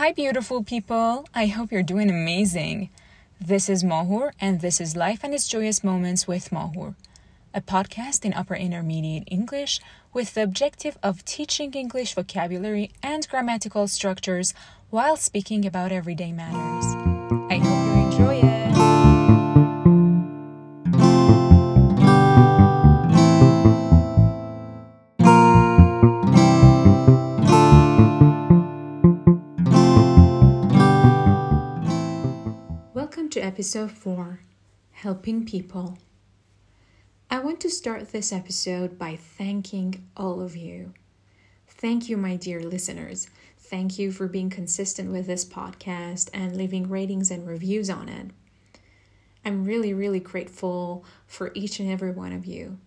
Hi, beautiful people. I hope you're doing amazing. This is Mohur, and this is Life and its Joyous Moments with Mohur, a podcast in upper intermediate English with the objective of teaching English vocabulary and grammatical structures while speaking about everyday matters. Episode 4 Helping People. I want to start this episode by thanking all of you. Thank you, my dear listeners. Thank you for being consistent with this podcast and leaving ratings and reviews on it. I'm really, really grateful for each and every one of you.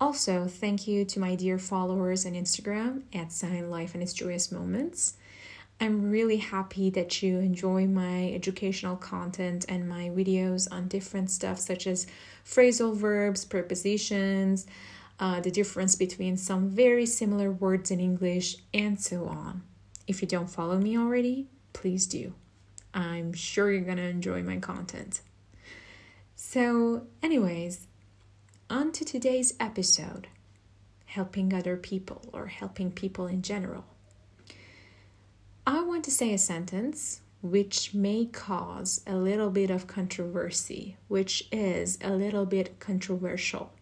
Also, thank you to my dear followers on Instagram at Sign Life and its Joyous Moments. I'm really happy that you enjoy my educational content and my videos on different stuff such as phrasal verbs, prepositions, uh, the difference between some very similar words in English, and so on. If you don't follow me already, please do. I'm sure you're gonna enjoy my content. So, anyways, on to today's episode helping other people or helping people in general. I want to say a sentence which may cause a little bit of controversy, which is a little bit controversial.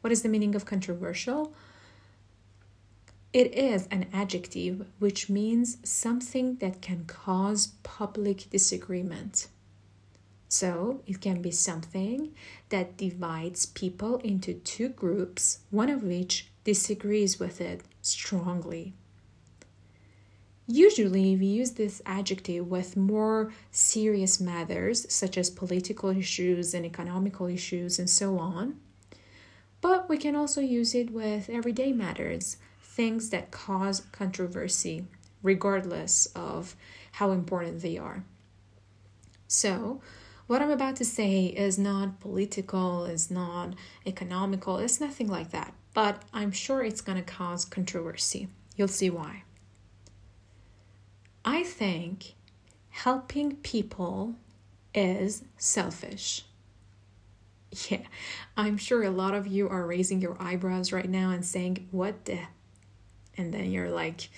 What is the meaning of controversial? It is an adjective which means something that can cause public disagreement. So, it can be something that divides people into two groups, one of which disagrees with it strongly. Usually, we use this adjective with more serious matters, such as political issues and economical issues, and so on. But we can also use it with everyday matters, things that cause controversy, regardless of how important they are. So, what I'm about to say is not political, is not economical, it's nothing like that, but I'm sure it's going to cause controversy. You'll see why. I think helping people is selfish. Yeah, I'm sure a lot of you are raising your eyebrows right now and saying, What the? And then you're like,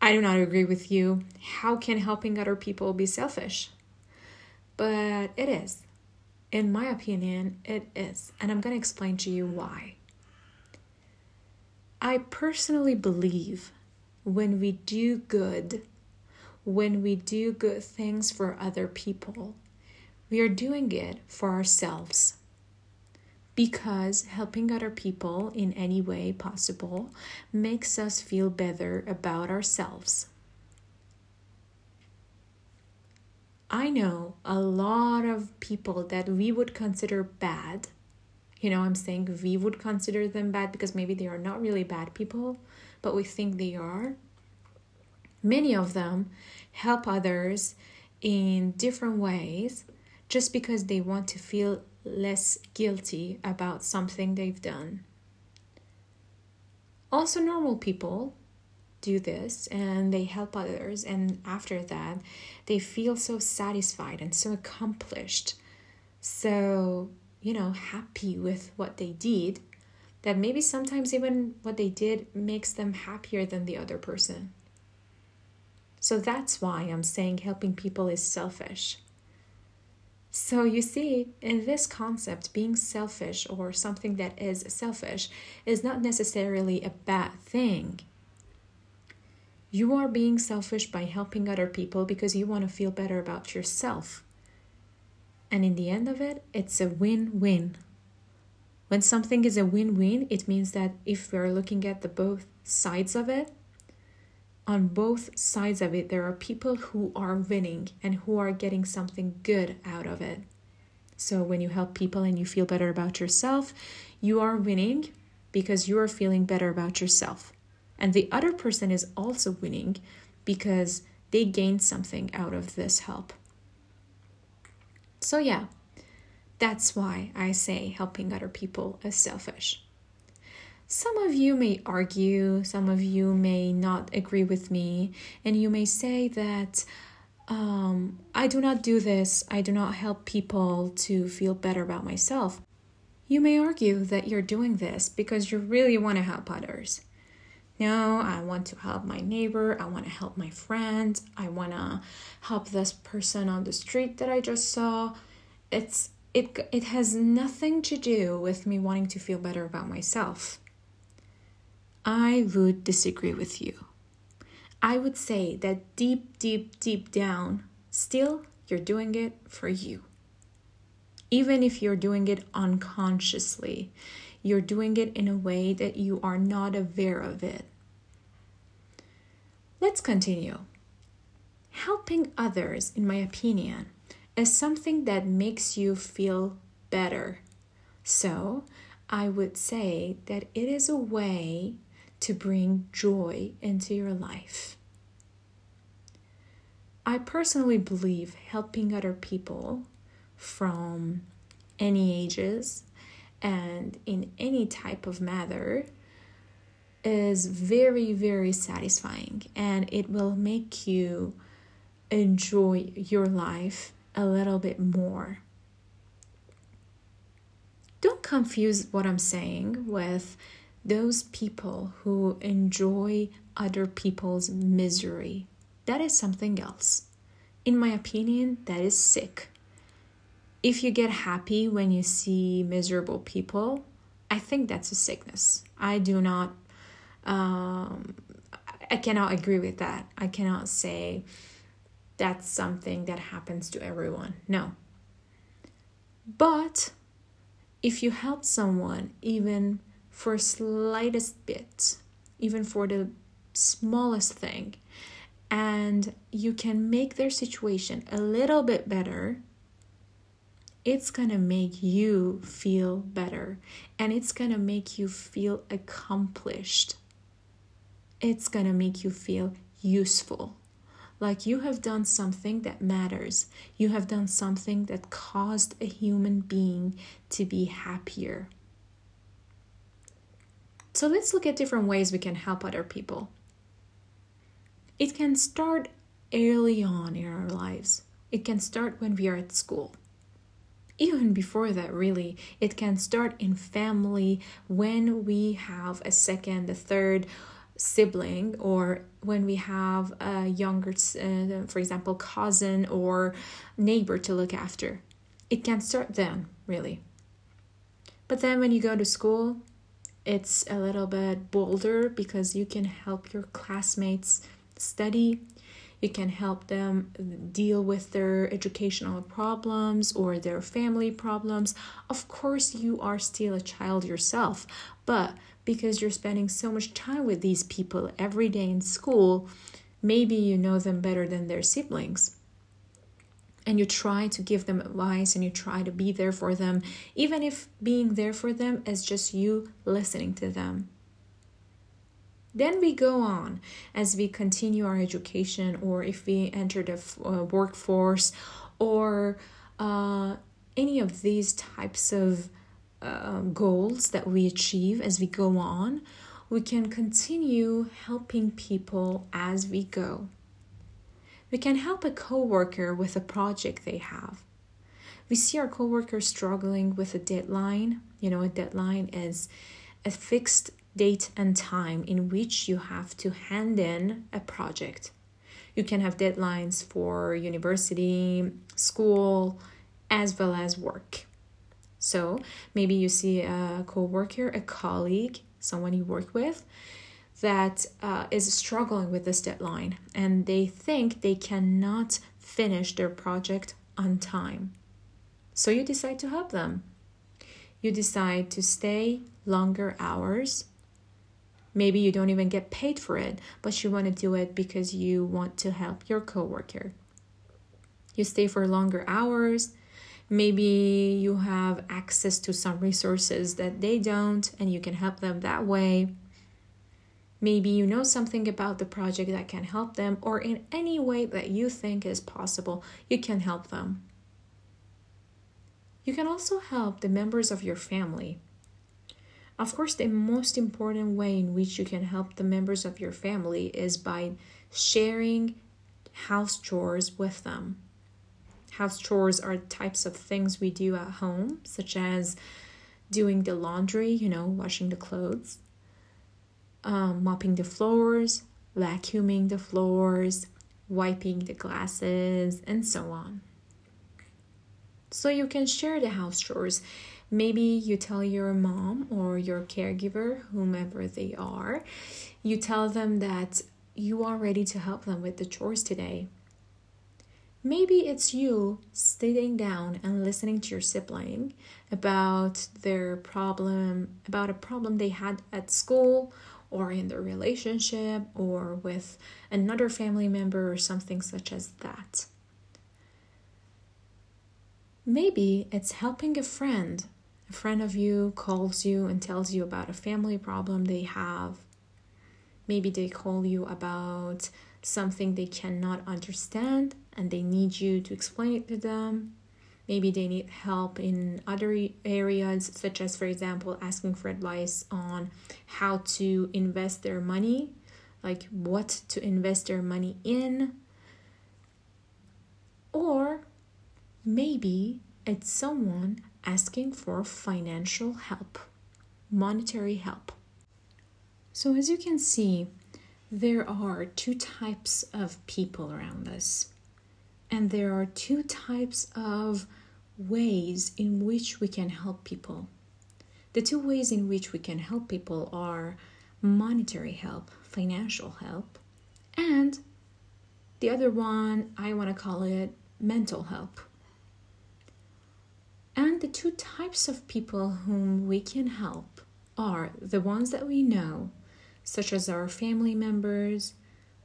I do not agree with you. How can helping other people be selfish? But it is. In my opinion, it is. And I'm going to explain to you why. I personally believe when we do good, when we do good things for other people, we are doing it for ourselves. Because helping other people in any way possible makes us feel better about ourselves. I know a lot of people that we would consider bad. You know, I'm saying we would consider them bad because maybe they are not really bad people, but we think they are. Many of them help others in different ways just because they want to feel less guilty about something they've done. Also, normal people do this and they help others, and after that, they feel so satisfied and so accomplished, so, you know, happy with what they did that maybe sometimes even what they did makes them happier than the other person. So that's why I'm saying helping people is selfish. So you see, in this concept, being selfish or something that is selfish is not necessarily a bad thing. You are being selfish by helping other people because you want to feel better about yourself. And in the end of it, it's a win win. When something is a win win, it means that if we're looking at the both sides of it, on both sides of it, there are people who are winning and who are getting something good out of it. So when you help people and you feel better about yourself, you are winning because you are feeling better about yourself. And the other person is also winning because they gained something out of this help. So, yeah, that's why I say helping other people is selfish. Some of you may argue, some of you may not agree with me, and you may say that um, I do not do this, I do not help people to feel better about myself. You may argue that you're doing this because you really want to help others. No, I want to help my neighbor, I want to help my friend, I want to help this person on the street that I just saw. It's it it has nothing to do with me wanting to feel better about myself. I would disagree with you. I would say that deep, deep, deep down, still, you're doing it for you. Even if you're doing it unconsciously, you're doing it in a way that you are not aware of it. Let's continue. Helping others, in my opinion, is something that makes you feel better. So, I would say that it is a way to bring joy into your life. I personally believe helping other people from any ages and in any type of matter is very, very satisfying and it will make you enjoy your life a little bit more. Don't confuse what I'm saying with those people who enjoy other people's misery. That is something else. In my opinion, that is sick. If you get happy when you see miserable people, I think that's a sickness. I do not, um, I cannot agree with that. I cannot say that's something that happens to everyone. No. But if you help someone, even for slightest bit, even for the smallest thing, and you can make their situation a little bit better, it's gonna make you feel better and it's gonna make you feel accomplished. It's gonna make you feel useful. Like you have done something that matters. You have done something that caused a human being to be happier. So let's look at different ways we can help other people. It can start early on in our lives. It can start when we are at school. Even before that, really, it can start in family when we have a second, a third sibling, or when we have a younger, uh, for example, cousin or neighbor to look after. It can start then, really. But then when you go to school, it's a little bit bolder because you can help your classmates study. You can help them deal with their educational problems or their family problems. Of course you are still a child yourself but because you're spending so much time with these people every day in school maybe you know them better than their siblings and you try to give them advice and you try to be there for them, even if being there for them is just you listening to them. Then we go on as we continue our education, or if we enter the uh, workforce, or uh, any of these types of uh, goals that we achieve as we go on, we can continue helping people as we go. We can help a coworker with a project they have. We see our coworker struggling with a deadline. You know, a deadline is a fixed date and time in which you have to hand in a project. You can have deadlines for university, school, as well as work. So maybe you see a coworker, a colleague, someone you work with, that uh, is struggling with this deadline and they think they cannot finish their project on time. So you decide to help them. You decide to stay longer hours. Maybe you don't even get paid for it, but you want to do it because you want to help your coworker. You stay for longer hours. Maybe you have access to some resources that they don't, and you can help them that way. Maybe you know something about the project that can help them, or in any way that you think is possible, you can help them. You can also help the members of your family. Of course, the most important way in which you can help the members of your family is by sharing house chores with them. House chores are types of things we do at home, such as doing the laundry, you know, washing the clothes, um, mopping the floors, vacuuming the floors, wiping the glasses, and so on. So you can share the house chores. Maybe you tell your mom or your caregiver, whomever they are, you tell them that you are ready to help them with the chores today. Maybe it's you sitting down and listening to your sibling about their problem, about a problem they had at school or in their relationship or with another family member or something such as that. Maybe it's helping a friend. A friend of you calls you and tells you about a family problem they have. Maybe they call you about something they cannot understand and they need you to explain it to them. Maybe they need help in other areas, such as, for example, asking for advice on how to invest their money, like what to invest their money in. Or maybe it's someone asking for financial help, monetary help. So, as you can see, there are two types of people around us and there are two types of ways in which we can help people. The two ways in which we can help people are monetary help, financial help, and the other one, I want to call it mental help. And the two types of people whom we can help are the ones that we know, such as our family members,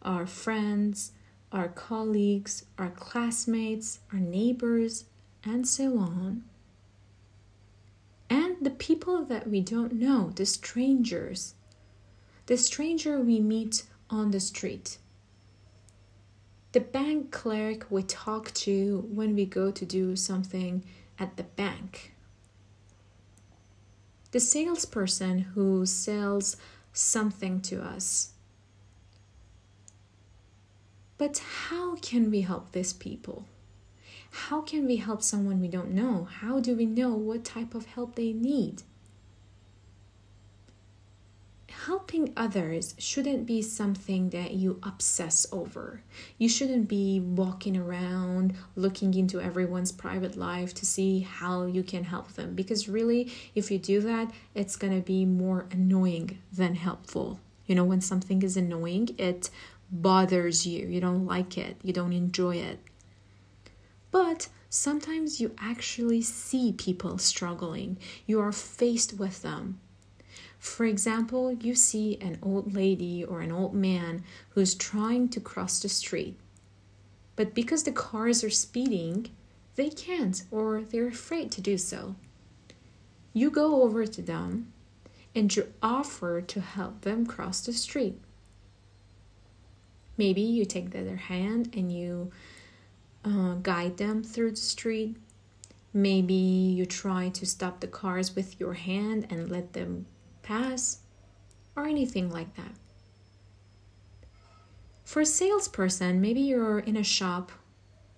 our friends, our colleagues, our classmates, our neighbors, and so on. And the people that we don't know, the strangers, the stranger we meet on the street, the bank clerk we talk to when we go to do something at the bank, the salesperson who sells something to us but how can we help these people? How can we help someone we don't know? How do we know what type of help they need? Helping others shouldn't be something that you obsess over. You shouldn't be walking around looking into everyone's private life to see how you can help them because, really, if you do that, it's going to be more annoying than helpful. You know, when something is annoying, it bothers you, you don't like it, you don't enjoy it. But sometimes you actually see people struggling, you are faced with them. For example, you see an old lady or an old man who's trying to cross the street. But because the cars are speeding, they can't or they're afraid to do so. You go over to them and you offer to help them cross the street. Maybe you take the other hand and you uh, guide them through the street. Maybe you try to stop the cars with your hand and let them pass, or anything like that. For a salesperson, maybe you're in a shop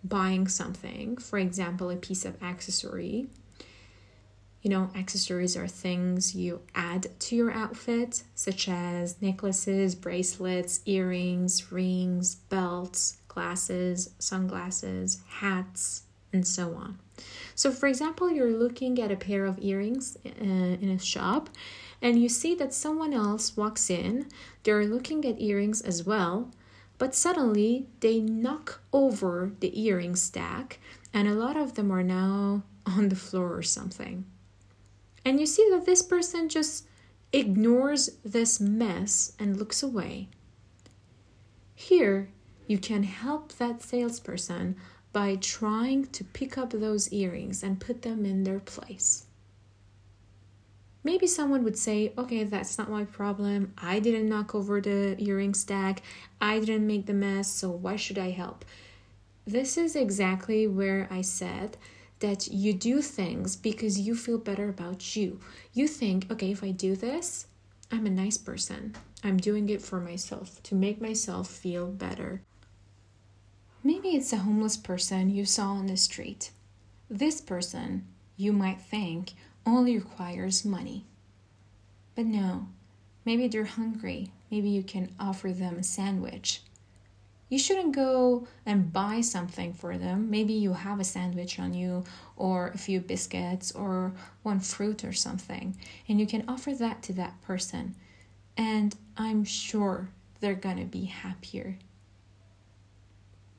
buying something, for example, a piece of accessory, you know, accessories are things you add to your outfit, such as necklaces, bracelets, earrings, rings, belts, glasses, sunglasses, hats, and so on. So, for example, you're looking at a pair of earrings uh, in a shop and you see that someone else walks in, they're looking at earrings as well, but suddenly they knock over the earring stack and a lot of them are now on the floor or something. And you see that this person just ignores this mess and looks away. Here, you can help that salesperson by trying to pick up those earrings and put them in their place. Maybe someone would say, okay, that's not my problem. I didn't knock over the earring stack. I didn't make the mess, so why should I help? This is exactly where I said that you do things because you feel better about you. You think, okay, if I do this, I'm a nice person. I'm doing it for myself to make myself feel better. Maybe it's a homeless person you saw on the street. This person, you might think, only requires money. But no, maybe they're hungry. Maybe you can offer them a sandwich. You shouldn't go and buy something for them. Maybe you have a sandwich on you, or a few biscuits, or one fruit or something, and you can offer that to that person. And I'm sure they're gonna be happier.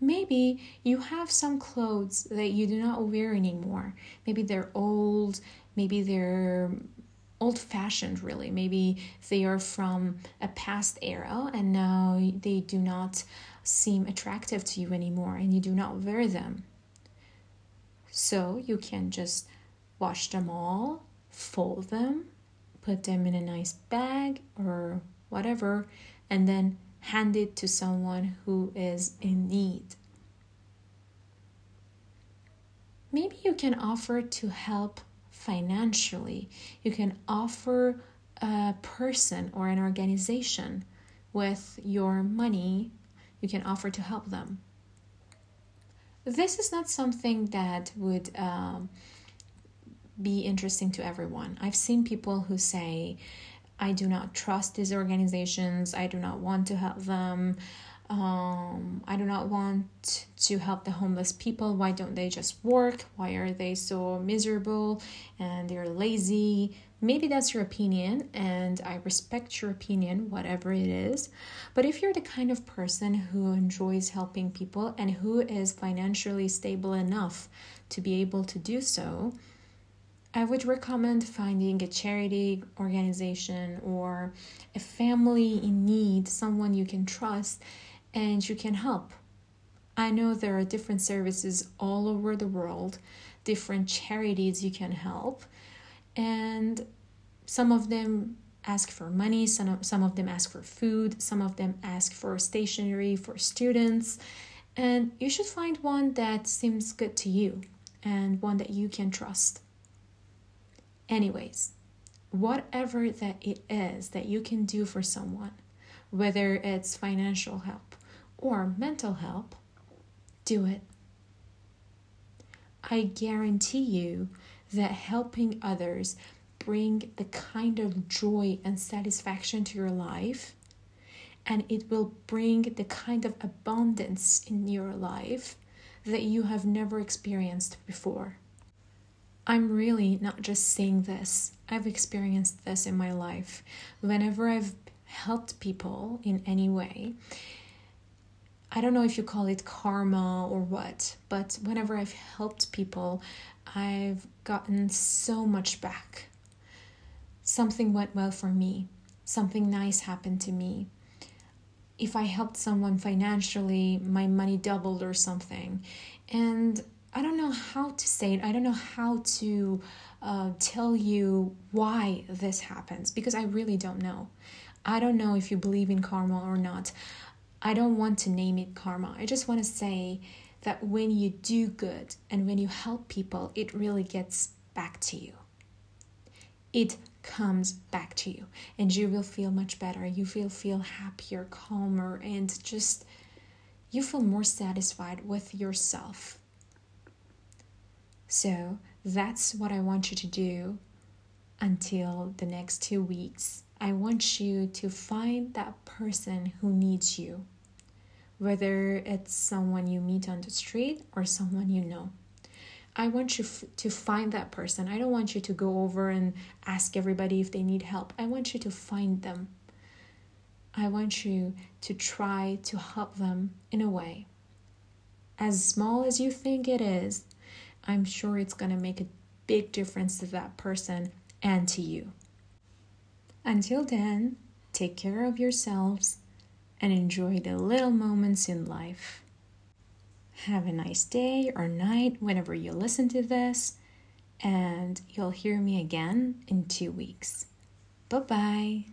Maybe you have some clothes that you do not wear anymore. Maybe they're old, maybe they're old fashioned, really. Maybe they are from a past era and now they do not seem attractive to you anymore and you do not wear them. So you can just wash them all, fold them, put them in a nice bag or whatever, and then hand it to someone who is in need. Maybe you can offer to help financially. You can offer a person or an organization with your money, you can offer to help them. This is not something that would um, be interesting to everyone. I've seen people who say, I do not trust these organizations. I do not want to help them. Um, I do not want to help the homeless people. Why don't they just work? Why are they so miserable and they're lazy? Maybe that's your opinion, and I respect your opinion, whatever it is. But if you're the kind of person who enjoys helping people and who is financially stable enough to be able to do so, I would recommend finding a charity organization or a family in need, someone you can trust and you can help. I know there are different services all over the world, different charities you can help, and some of them ask for money, some of, some of them ask for food, some of them ask for stationery for students, and you should find one that seems good to you and one that you can trust. Anyways, whatever that it is that you can do for someone, whether it's financial help or mental help, do it. I guarantee you that helping others bring the kind of joy and satisfaction to your life and it will bring the kind of abundance in your life that you have never experienced before. I'm really not just saying this, I've experienced this in my life. Whenever I've helped people in any way, I don't know if you call it karma or what, but whenever I've helped people, I've gotten so much back. Something went well for me, something nice happened to me. If I helped someone financially, my money doubled or something. And I don't know how to say it. I don't know how to uh, tell you why this happens because I really don't know. I don't know if you believe in karma or not. I don't want to name it karma. I just want to say that when you do good and when you help people, it really gets back to you. It comes back to you and you will feel much better. You will feel happier, calmer, and just you feel more satisfied with yourself so that's what I want you to do until the next two weeks. I want you to find that person who needs you, whether it's someone you meet on the street or someone you know. I want you f- to find that person. I don't want you to go over and ask everybody if they need help. I want you to find them. I want you to try to help them in a way. As small as you think it is, I'm sure it's going to make a big difference to that person and to you. Until then, take care of yourselves and enjoy the little moments in life. Have a nice day or night whenever you listen to this, and you'll hear me again in two weeks. Bye bye.